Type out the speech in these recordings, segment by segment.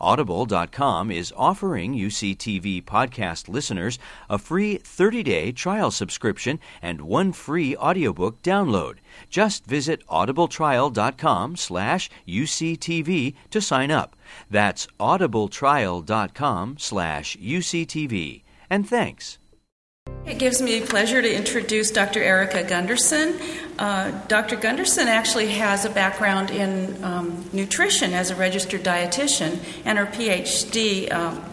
Audible.com is offering UCTV podcast listeners a free 30-day trial subscription and one free audiobook download. Just visit audibletrial.com slash UCTV to sign up. That's audibletrial.com slash UCTV. And thanks. It gives me pleasure to introduce Dr. Erica Gunderson. Uh, Dr. Gunderson actually has a background in um, nutrition as a registered dietitian and her PhD um,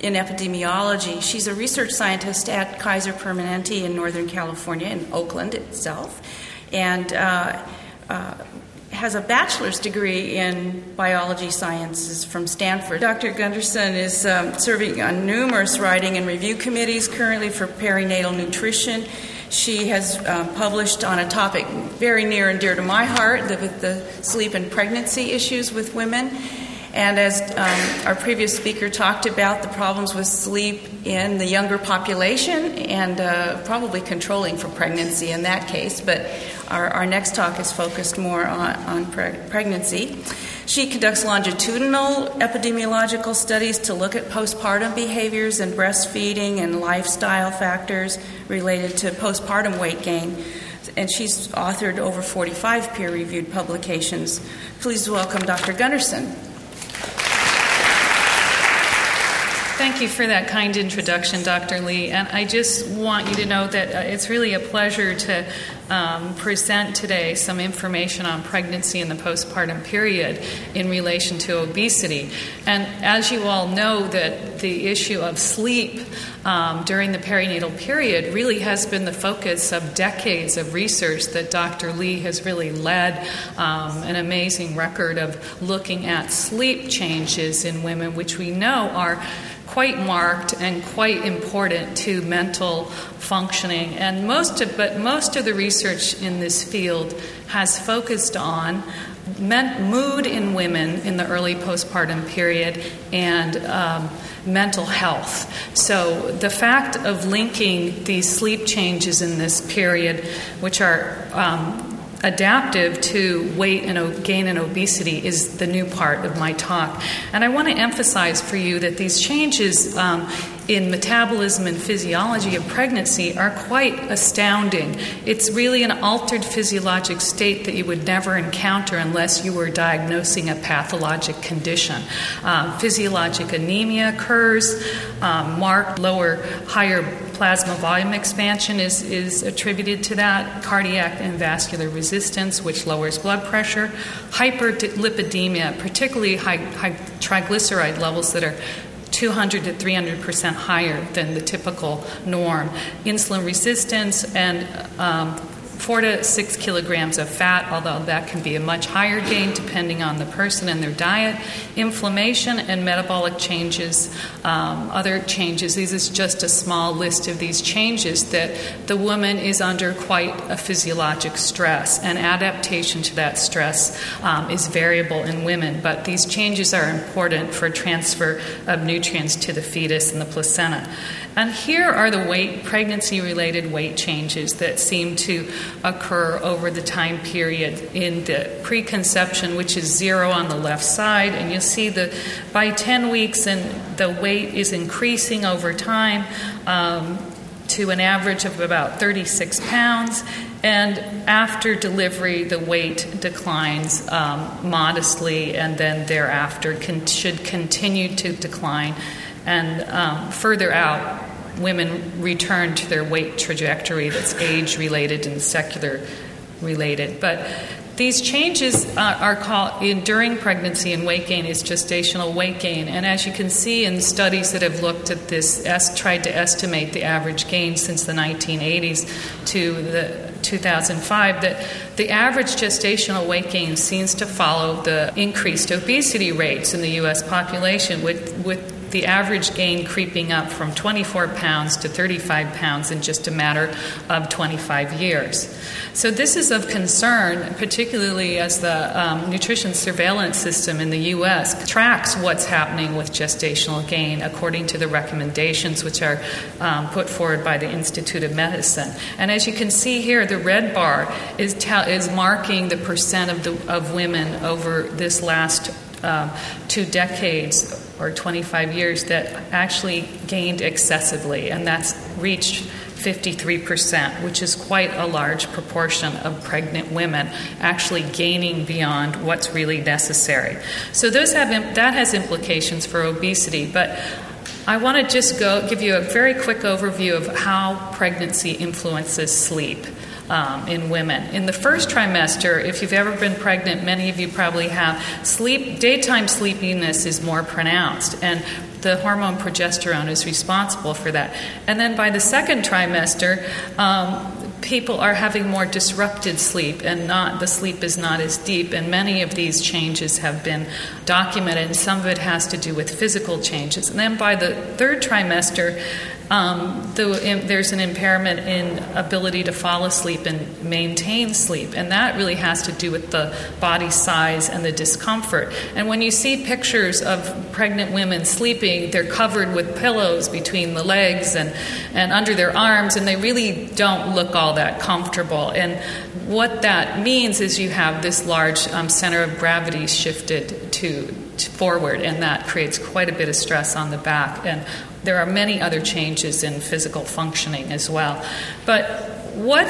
in epidemiology. She's a research scientist at Kaiser Permanente in Northern California, in Oakland itself, and uh, uh, has a bachelor's degree in biology sciences from Stanford. Dr. Gunderson is um, serving on numerous writing and review committees currently for perinatal nutrition. She has uh, published on a topic very near and dear to my heart, the, the sleep and pregnancy issues with women. And as um, our previous speaker talked about, the problems with sleep in the younger population and uh, probably controlling for pregnancy in that case. But our, our next talk is focused more on, on pregnancy. She conducts longitudinal epidemiological studies to look at postpartum behaviors and breastfeeding and lifestyle factors related to postpartum weight gain. And she's authored over 45 peer reviewed publications. Please welcome Dr. Gunderson. Thank you for that kind introduction, Dr. Lee. And I just want you to know that uh, it's really a pleasure to um, present today some information on pregnancy in the postpartum period in relation to obesity. And as you all know, that the issue of sleep um, during the perinatal period really has been the focus of decades of research that Dr. Lee has really led um, an amazing record of looking at sleep changes in women, which we know are quite marked and quite important to mental functioning. And most of, but most of the research in this field has focused on mood in women in the early postpartum period and um, mental health. So, the fact of linking these sleep changes in this period, which are um, adaptive to weight and gain and obesity is the new part of my talk. And I want to emphasize for you that these changes um, in metabolism and physiology of pregnancy are quite astounding. It's really an altered physiologic state that you would never encounter unless you were diagnosing a pathologic condition. Um, physiologic anemia occurs, um, marked lower, higher plasma volume expansion is, is attributed to that, cardiac and vascular resistance, which lowers blood pressure, hyperlipidemia, particularly high, high triglyceride levels that are 200 to 300 percent higher than the typical norm, insulin resistance, and um, four to six kilograms of fat, although that can be a much higher gain depending on the person and their diet, inflammation and metabolic changes, um, other changes. This is just a small list of these changes that the woman is under quite a physiologic stress, and adaptation to that stress um, is variable in women, but these changes are important for transfer of nutrients to the fetus and the placenta. And here are the weight, pregnancy related weight changes that seem to occur over the time period in the preconception, which is zero on the left side. And you'll see that by 10 weeks, and the weight is increasing over time um, to an average of about 36 pounds. And after delivery, the weight declines um, modestly, and then thereafter can, should continue to decline and um, further out, women return to their weight trajectory that's age related and secular related. But these changes uh, are called in, during pregnancy and weight gain is gestational weight gain. And as you can see in studies that have looked at this, es- tried to estimate the average gain since the 1980s to the 2005 that the average gestational weight gain seems to follow the increased obesity rates in the U.S. population, with, with the average gain creeping up from 24 pounds to 35 pounds in just a matter of 25 years. So, this is of concern, particularly as the um, nutrition surveillance system in the U.S. tracks what's happening with gestational gain according to the recommendations which are um, put forward by the Institute of Medicine. And as you can see here, the red bar is, ta- is marking the percent of, the, of women over this last um, two decades or 25 years that actually gained excessively, and that's reached 53%, which is quite a large proportion of pregnant women actually gaining beyond what's really necessary. So those have that has implications for obesity, but I want to just go give you a very quick overview of how pregnancy influences sleep um, in women. In the first trimester, if you've ever been pregnant, many of you probably have, sleep, daytime sleepiness is more pronounced. And the hormone progesterone is responsible for that. And then by the second trimester, um, people are having more disrupted sleep and not the sleep is not as deep and many of these changes have been documented and some of it has to do with physical changes and then by the third trimester um, the, in, there's an impairment in ability to fall asleep and maintain sleep, and that really has to do with the body size and the discomfort. And when you see pictures of pregnant women sleeping, they're covered with pillows between the legs and, and under their arms, and they really don't look all that comfortable. And what that means is you have this large um, center of gravity shifted to, forward, and that creates quite a bit of stress on the back. And there are many other changes in physical functioning as well. But what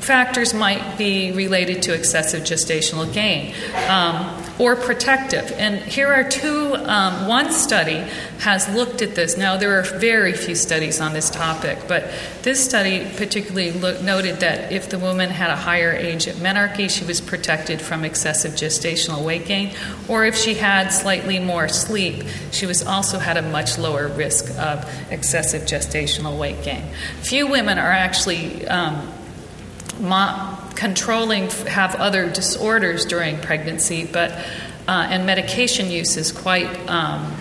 factors might be related to excessive gestational gain um, or protective. And here are two. Um, one study has looked at this. Now, there are very few studies on this topic, but this study particularly look, noted that if the woman had a higher age at menarche, she was protected from excessive gestational weight gain, or if she had slightly more sleep, she was also had a much lower risk of excessive gestational weight gain. Few women are actually um, controlling have other disorders during pregnancy, but uh, and medication use is quite um,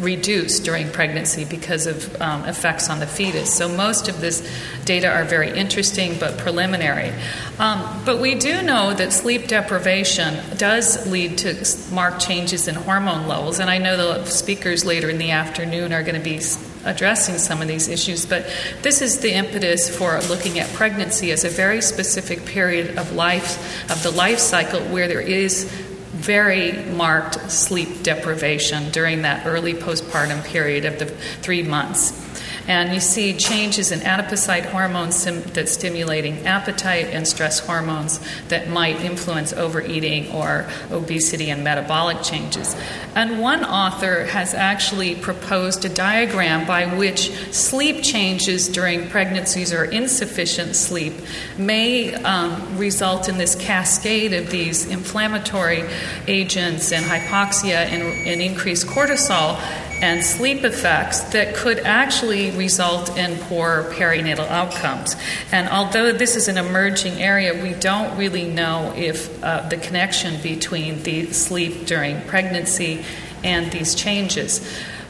reduced during pregnancy because of um, effects on the fetus. So most of this data are very interesting but preliminary. Um, but we do know that sleep deprivation does lead to marked changes in hormone levels, and I know the speakers later in the afternoon are going to be addressing some of these issues, but this is the impetus for looking at pregnancy as a very specific period of life, of the life cycle, where there is very marked sleep deprivation during that early postpartum period of the three months. And you see changes in adipocyte hormones sim- that's stimulating appetite and stress hormones that might influence overeating or obesity and metabolic changes. And one author has actually proposed a diagram by which sleep changes during pregnancies or insufficient sleep may um, result in this cascade of these inflammatory agents and hypoxia and, and increased cortisol and sleep effects that could actually result in poor perinatal outcomes. And although this is an emerging area, we don't really know if uh, the connection between the sleep during pregnancy and these changes.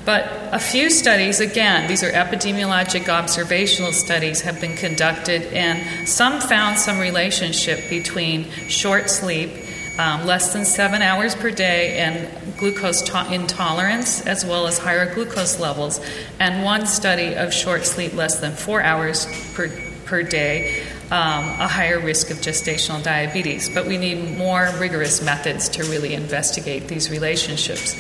But a few studies, again, these are epidemiologic observational studies, have been conducted, and some found some relationship between short sleep um, less than seven hours per day and glucose to- intolerance, as well as higher glucose levels, and one study of short sleep less than four hours per, per day. Um, a higher risk of gestational diabetes, but we need more rigorous methods to really investigate these relationships.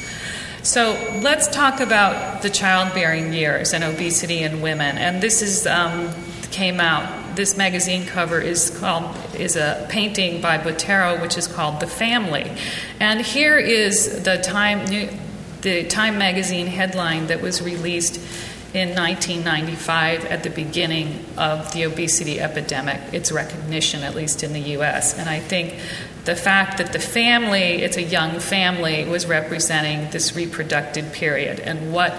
So let's talk about the childbearing years and obesity in women. And this is um, came out this magazine cover is called is a painting by Botero, which is called "The Family," and here is the Time the Time magazine headline that was released in 1995 at the beginning of the obesity epidemic, its recognition, at least in the U.S. And I think the fact that the family, it's a young family, was representing this reproductive period and what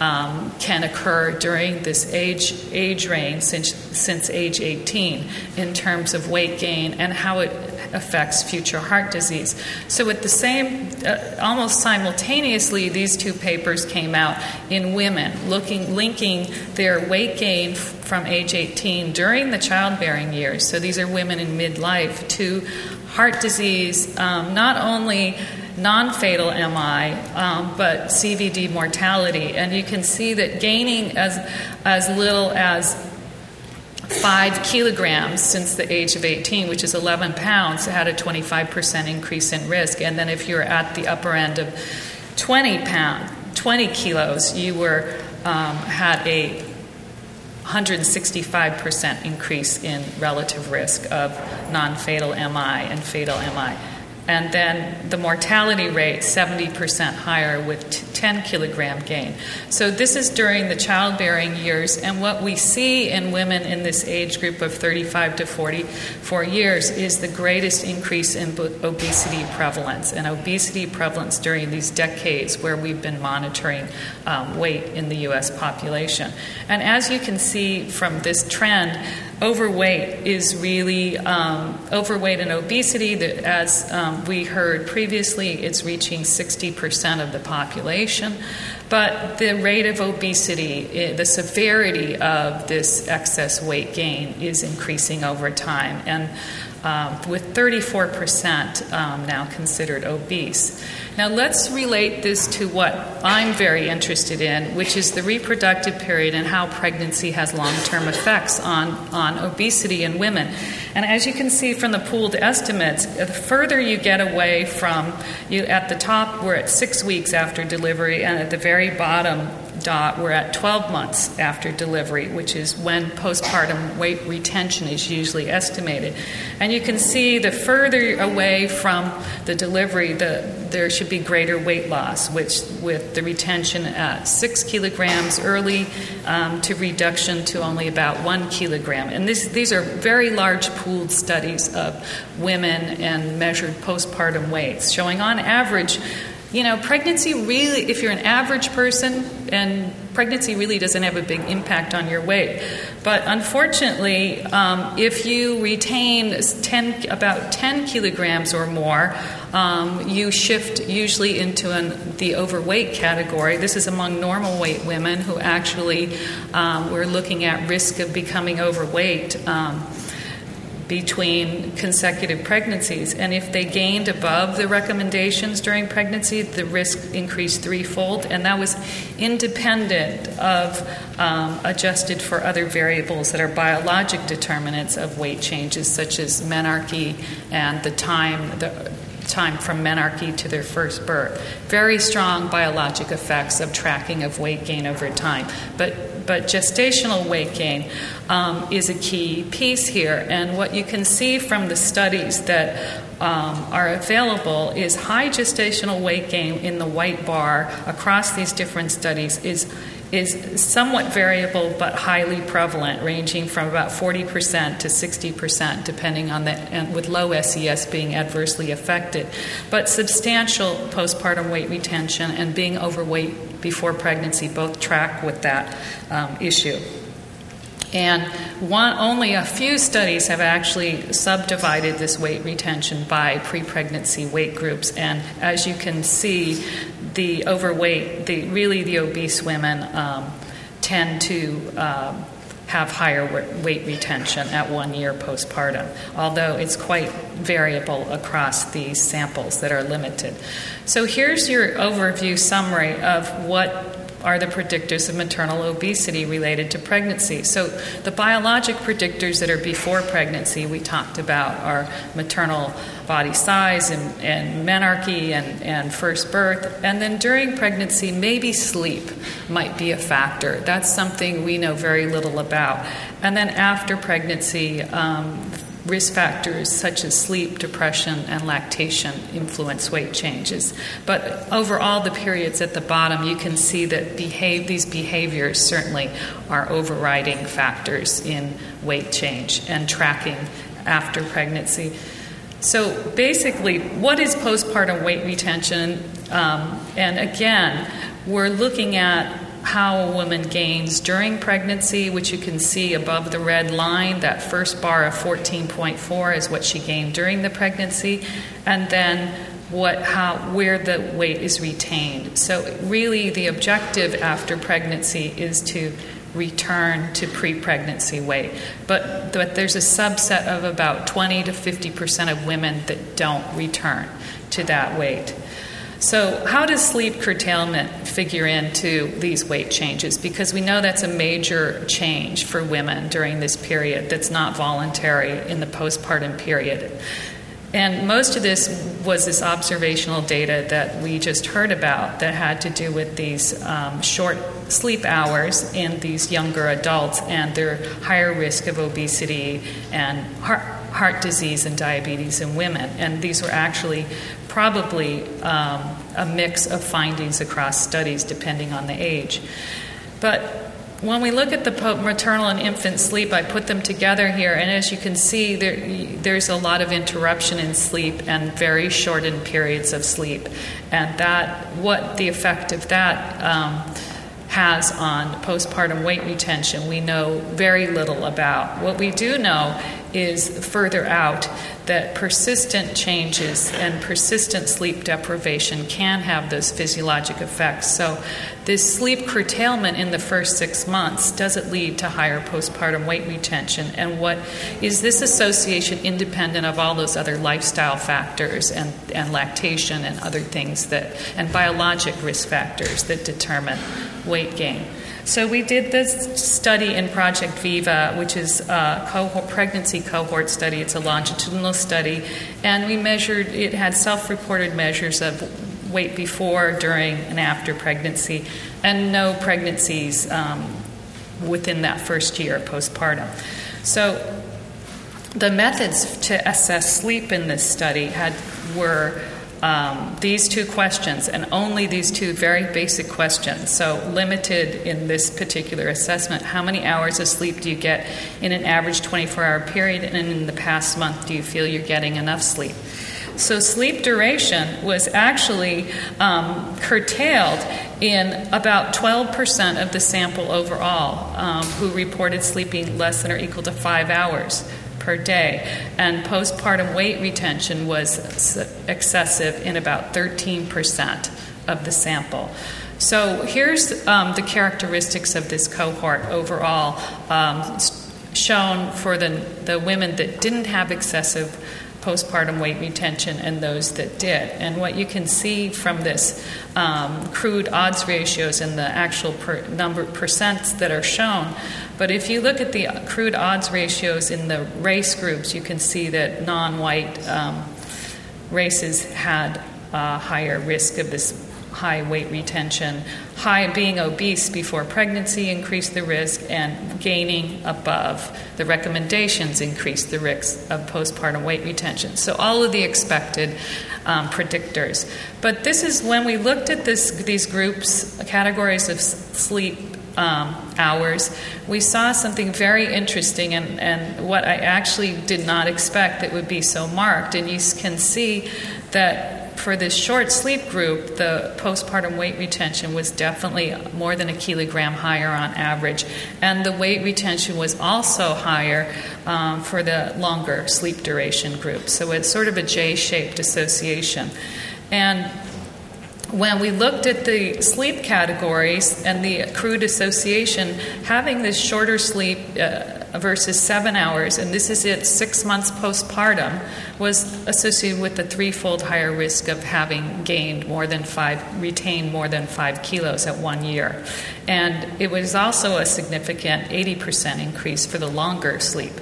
um, can occur during this age age range since since age 18 in terms of weight gain and how it affects future heart disease. So at the same, uh, almost simultaneously, these two papers came out in women, looking linking their weight gain from age 18 during the childbearing years. So these are women in midlife to heart disease, um, not only non fatal MI, um, but CVD mortality. And you can see that gaining as, as little as five kilograms since the age of 18, which is 11 pounds, had a 25% increase in risk. And then if you're at the upper end of 20 pound, 20 kilos, you were um, had a 165% increase in relative risk of non-fatal MI and fatal MI and then the mortality rate 70% higher with 10 kilogram gain. So this is during the childbearing years, and what we see in women in this age group of 35 to 44 years is the greatest increase in obesity prevalence, and obesity prevalence during these decades where we've been monitoring um, weight in the U.S. population. And as you can see from this trend, overweight is really um, overweight and obesity. That, as um, we heard previously, it's reaching 60% of the population. But the rate of obesity, eh, the severity of this excess weight gain is increasing over time. And um, with 34% um, now considered obese. Now, let's relate this to what I'm very interested in, which is the reproductive period and how pregnancy has long term effects on, on obesity in women. And as you can see from the pooled estimates, the further you get away from, you at the top, we're at six weeks after delivery, and at the very bottom, dot, we're at 12 months after delivery, which is when postpartum weight retention is usually estimated. And you can see the further away from the delivery, the, there should be greater weight loss, which with the retention at six kilograms early um, to reduction to only about one kilogram. And this, these are very large pooled studies of women and measured postpartum weights, showing on average you know, pregnancy really, if you're an average person, and pregnancy really doesn't have a big impact on your weight. But unfortunately, um, if you retain 10, about 10 kilograms or more, um, you shift usually into an, the overweight category. This is among normal weight women who actually um, we're looking at risk of becoming overweight. Um, between consecutive pregnancies. And if they gained above the recommendations during pregnancy, the risk increased threefold. And that was independent of um, adjusted for other variables that are biologic determinants of weight changes, such as menarche and the time, the time from menarche to their first birth. Very strong biologic effects of tracking of weight gain over time. But but gestational weight gain um, is a key piece here. And what you can see from the studies that um, are available is high gestational weight gain in the white bar across these different studies is is somewhat variable but highly prevalent, ranging from about 40% to 60%, depending on the, and with low SES being adversely affected. But substantial postpartum weight retention and being overweight before pregnancy both track with that um, issue. And one, only a few studies have actually subdivided this weight retention by pre pregnancy weight groups. And as you can see, the overweight, the, really the obese women, um, tend to um, have higher weight retention at one year postpartum, although it's quite variable across these samples that are limited. So here's your overview summary of what are the predictors of maternal obesity related to pregnancy. So, the biologic predictors that are before pregnancy we talked about are maternal body size and, and menarche and, and first birth. And then during pregnancy, maybe sleep might be a factor. That's something we know very little about. And then after pregnancy, um, risk factors such as sleep, depression, and lactation influence weight changes. But overall, the periods at the bottom, you can see that behave, these behaviors certainly are overriding factors in weight change and tracking after pregnancy. So basically, what is postpartum weight retention? Um, and again, we're looking at how a woman gains during pregnancy, which you can see above the red line. That first bar of 14.4 is what she gained during the pregnancy, and then what how where the weight is retained. So really, the objective after pregnancy is to return to pre-pregnancy weight. But, but there's a subset of about 20 to 50 percent of women that don't return to that weight. So, how does sleep curtailment figure into these weight changes? Because we know that's a major change for women during this period that's not voluntary in the postpartum period. And most of this was this observational data that we just heard about that had to do with these um, short sleep hours in these younger adults and their higher risk of obesity and heart, heart disease and diabetes in women. And these were actually probably um, a mix of findings across studies depending on the age. But when we look at the maternal and infant sleep, I put them together here, and as you can see, there, there's a lot of interruption in sleep and very shortened periods of sleep, and that what the effect of that um, has on postpartum weight retention, we know very little about. What we do know is further out that persistent changes and persistent sleep deprivation can have those physiologic effects. So, this sleep curtailment in the first six months does it lead to higher postpartum weight retention? And what is this association independent of all those other lifestyle factors and, and lactation and other things that, and biologic risk factors that determine weight gain? So we did this study in Project Viva, which is a cohort, pregnancy cohort study. It's a longitudinal study, and we measured. It had self-reported measures of weight before, during, and after pregnancy, and no pregnancies um, within that first year postpartum. So the methods to assess sleep in this study had were um, these two questions, and only these two very basic questions. So, limited in this particular assessment how many hours of sleep do you get in an average 24 hour period, and in the past month, do you feel you're getting enough sleep? So, sleep duration was actually um, curtailed in about 12% of the sample overall um, who reported sleeping less than or equal to five hours per day. And postpartum weight retention was excessive in about 13% of the sample. So here's um, the characteristics of this cohort overall, um, shown for the, the women that didn't have excessive postpartum weight retention and those that did. And what you can see from this um, crude odds ratios and the actual per number percents that are shown. But if you look at the crude odds ratios in the race groups, you can see that non-white um, races had a higher risk of this high weight retention. High being obese before pregnancy increased the risk, and gaining above the recommendations increased the risk of postpartum weight retention. So, all of the expected um, predictors. But this is when we looked at this, these groups, categories of sleep um, hours, we saw something very interesting and, and what I actually did not expect that would be so marked. And you can see that for this short sleep group, the postpartum weight retention was definitely more than a kilogram higher on average. And the weight retention was also higher um, for the longer sleep duration group. So it's sort of a J shaped association. And when we looked at the sleep categories and the crude association, having this shorter sleep uh, versus seven hours, and this is it six months postpartum, was associated with a threefold higher risk of having gained more than five, retained more than five kilos at one year. And it was also a significant 80% increase for the longer sleep.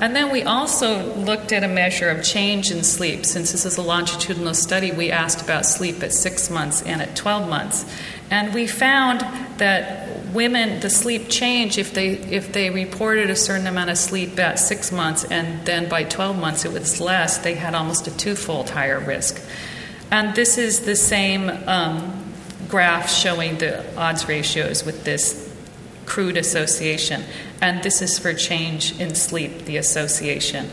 And then we also looked at a measure of change in sleep. Since this is a longitudinal study, we asked about sleep at six months and at 12 months. And we found that women, the sleep change if they, if they reported a certain amount of sleep at six months and then by 12 months it was less, they had almost a twofold higher risk. And this is the same um, graph showing the odds ratios with this crude association. And this is for change in sleep, the association.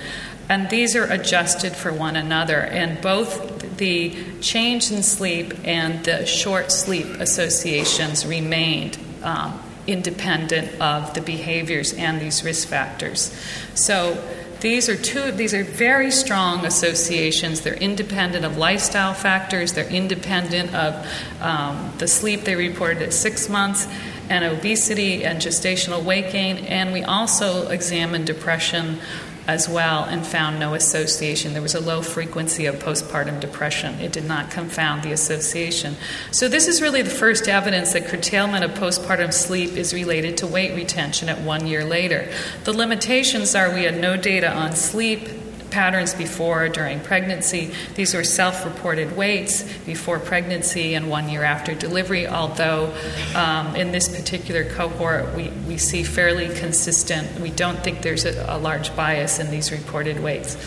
And these are adjusted for one another, and both the change in sleep and the short sleep associations remained um, independent of the behaviors and these risk factors. So these are two these are very strong associations they're independent of lifestyle factors they're independent of um, the sleep they reported at six months and obesity and gestational weight gain and we also examined depression as well and found no association. There was a low frequency of postpartum depression. It did not confound the association. So, this is really the first evidence that curtailment of postpartum sleep is related to weight retention at one year later. The limitations are we had no data on sleep, patterns before or during pregnancy. These were self reported weights before pregnancy and one year after delivery, although um, in this particular cohort we, we see fairly consistent. We don't think there's a, a large bias in these reported weights.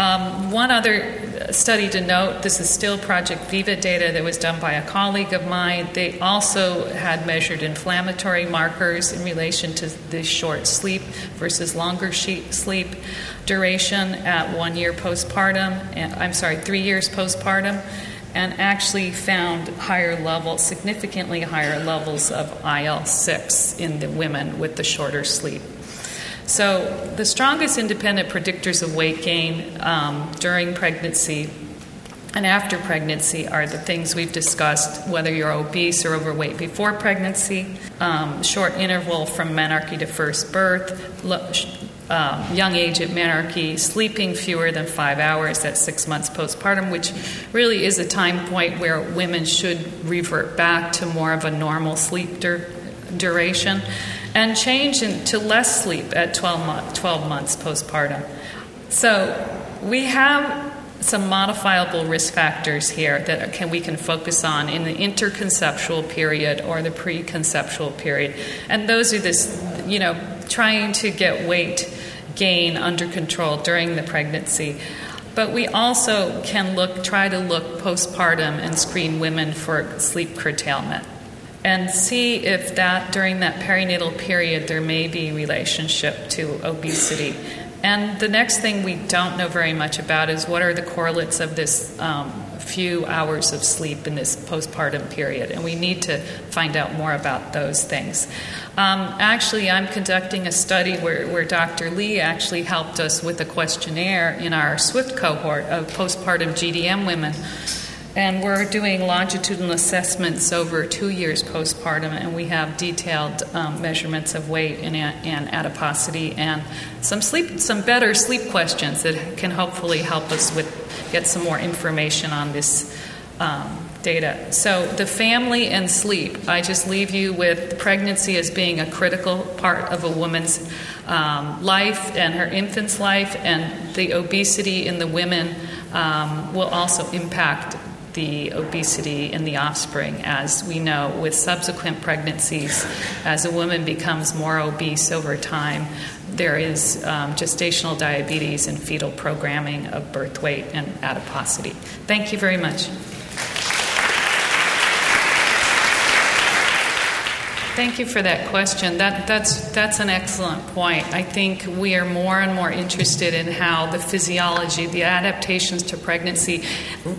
Um, one other study to note this is still Project Viva data that was done by a colleague of mine. They also had measured inflammatory markers in relation to the short sleep versus longer sleep duration at one year postpartum, and, I'm sorry, three years postpartum, and actually found higher levels, significantly higher levels of IL 6 in the women with the shorter sleep. So, the strongest independent predictors of weight gain um, during pregnancy and after pregnancy are the things we've discussed whether you're obese or overweight before pregnancy, um, short interval from menarche to first birth, um, young age at menarche, sleeping fewer than five hours at six months postpartum, which really is a time point where women should revert back to more of a normal sleep dur- duration and change to less sleep at 12, mo- 12 months postpartum. So we have some modifiable risk factors here that can, we can focus on in the interconceptual period or the preconceptual period. And those are this, you know, trying to get weight gain under control during the pregnancy. But we also can look, try to look postpartum and screen women for sleep curtailment and see if that during that perinatal period there may be relationship to obesity. And the next thing we don't know very much about is what are the correlates of this um, few hours of sleep in this postpartum period, and we need to find out more about those things. Um, actually, I'm conducting a study where, where Dr. Lee actually helped us with a questionnaire in our SWIFT cohort of postpartum GDM women and we're doing longitudinal assessments over two years postpartum, and we have detailed um, measurements of weight and, and, adiposity, and some sleep, some better sleep questions that can hopefully help us with get some more information on this um, data. So the family and sleep. I just leave you with pregnancy as being a critical part of a woman's um, life and her infant's life, and the obesity in the women um, will also impact the obesity in the offspring, as we know with subsequent pregnancies. As a woman becomes more obese over time, there is um, gestational diabetes and fetal programming of birth weight and adiposity. Thank you very much. Thank you for that question. That, that's, that's an excellent point. I think we are more and more interested in how the physiology, the adaptations to pregnancy,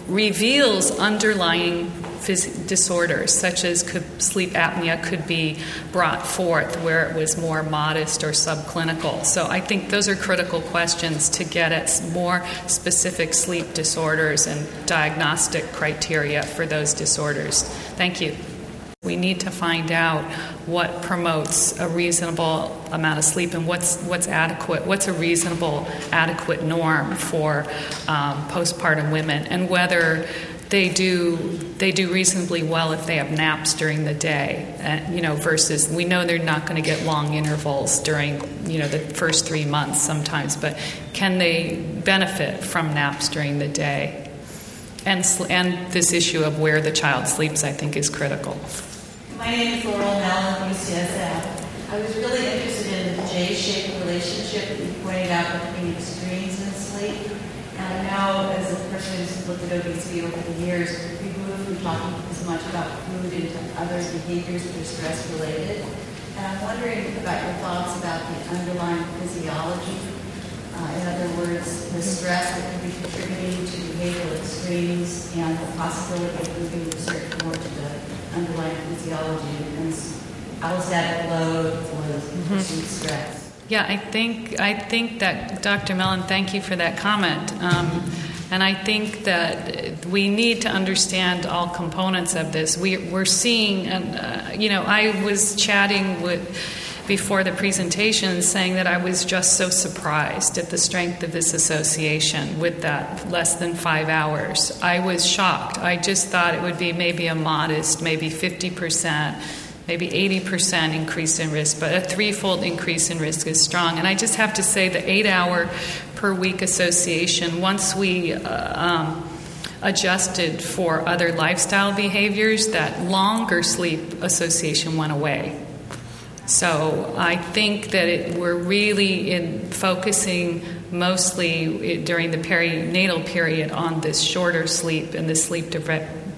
reveals underlying phys- disorders, such as could, sleep apnea could be brought forth where it was more modest or subclinical. So I think those are critical questions to get at more specific sleep disorders and diagnostic criteria for those disorders. Thank you. We need to find out what promotes a reasonable amount of sleep and what's what's adequate, what's a reasonable, adequate norm for um, postpartum women, and whether they do they do reasonably well if they have naps during the day. Uh, you know, versus we know they're not going to get long intervals during you know the first three months sometimes, but can they benefit from naps during the day? And, and this issue of where the child sleeps, I think, is critical. My name is Laurel Mellin from UCSF. I was really interested in the J-shaped relationship that you pointed out between extremes in sleep. And now, as a person who's looked at obesity over the years, we've from talking as much about food into other behaviors that are stress related. And I'm wondering about your thoughts about the underlying physiology. Uh, in other words, the stress that could be contributing to behavioral extremes and the possibility of moving the research more to the underlying physiology and allostatic load was mm-hmm. stress. Yeah, I think I think that Dr. Mellin, thank you for that comment. Um, and I think that we need to understand all components of this. We, are seeing, and uh, you know, I was chatting with before the presentation saying that I was just so surprised at the strength of this association with that less than five hours. I was shocked. I just thought it would be maybe a modest, maybe 50%, maybe 80% increase in risk, but a threefold increase in risk is strong. And I just have to say the eight hour per week association, once we uh, um, adjusted for other lifestyle behaviors, that longer sleep association went away. So I think that it, we're really in focusing mostly during the perinatal period on this shorter sleep and the sleep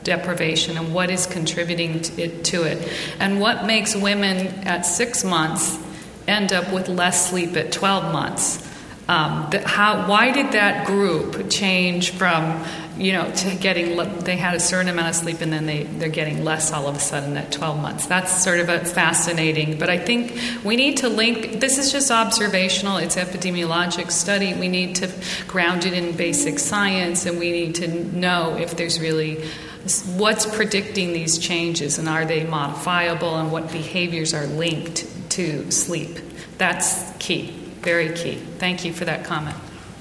deprivation and what is contributing to it, to it. And what makes women at six months end up with less sleep at 12 months. Um, the, how, why did that group change from you know, to getting, they had a certain amount of sleep and then they, they're getting less all of a sudden at 12 months. That's sort of a fascinating, but I think we need to link, this is just observational, it's epidemiologic study. We need to ground it in basic science and we need to know if there's really what's predicting these changes and are they modifiable and what behaviors are linked to sleep. That's key, very key. Thank you for that comment.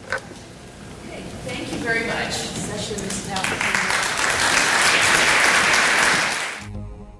Okay, thank you very much.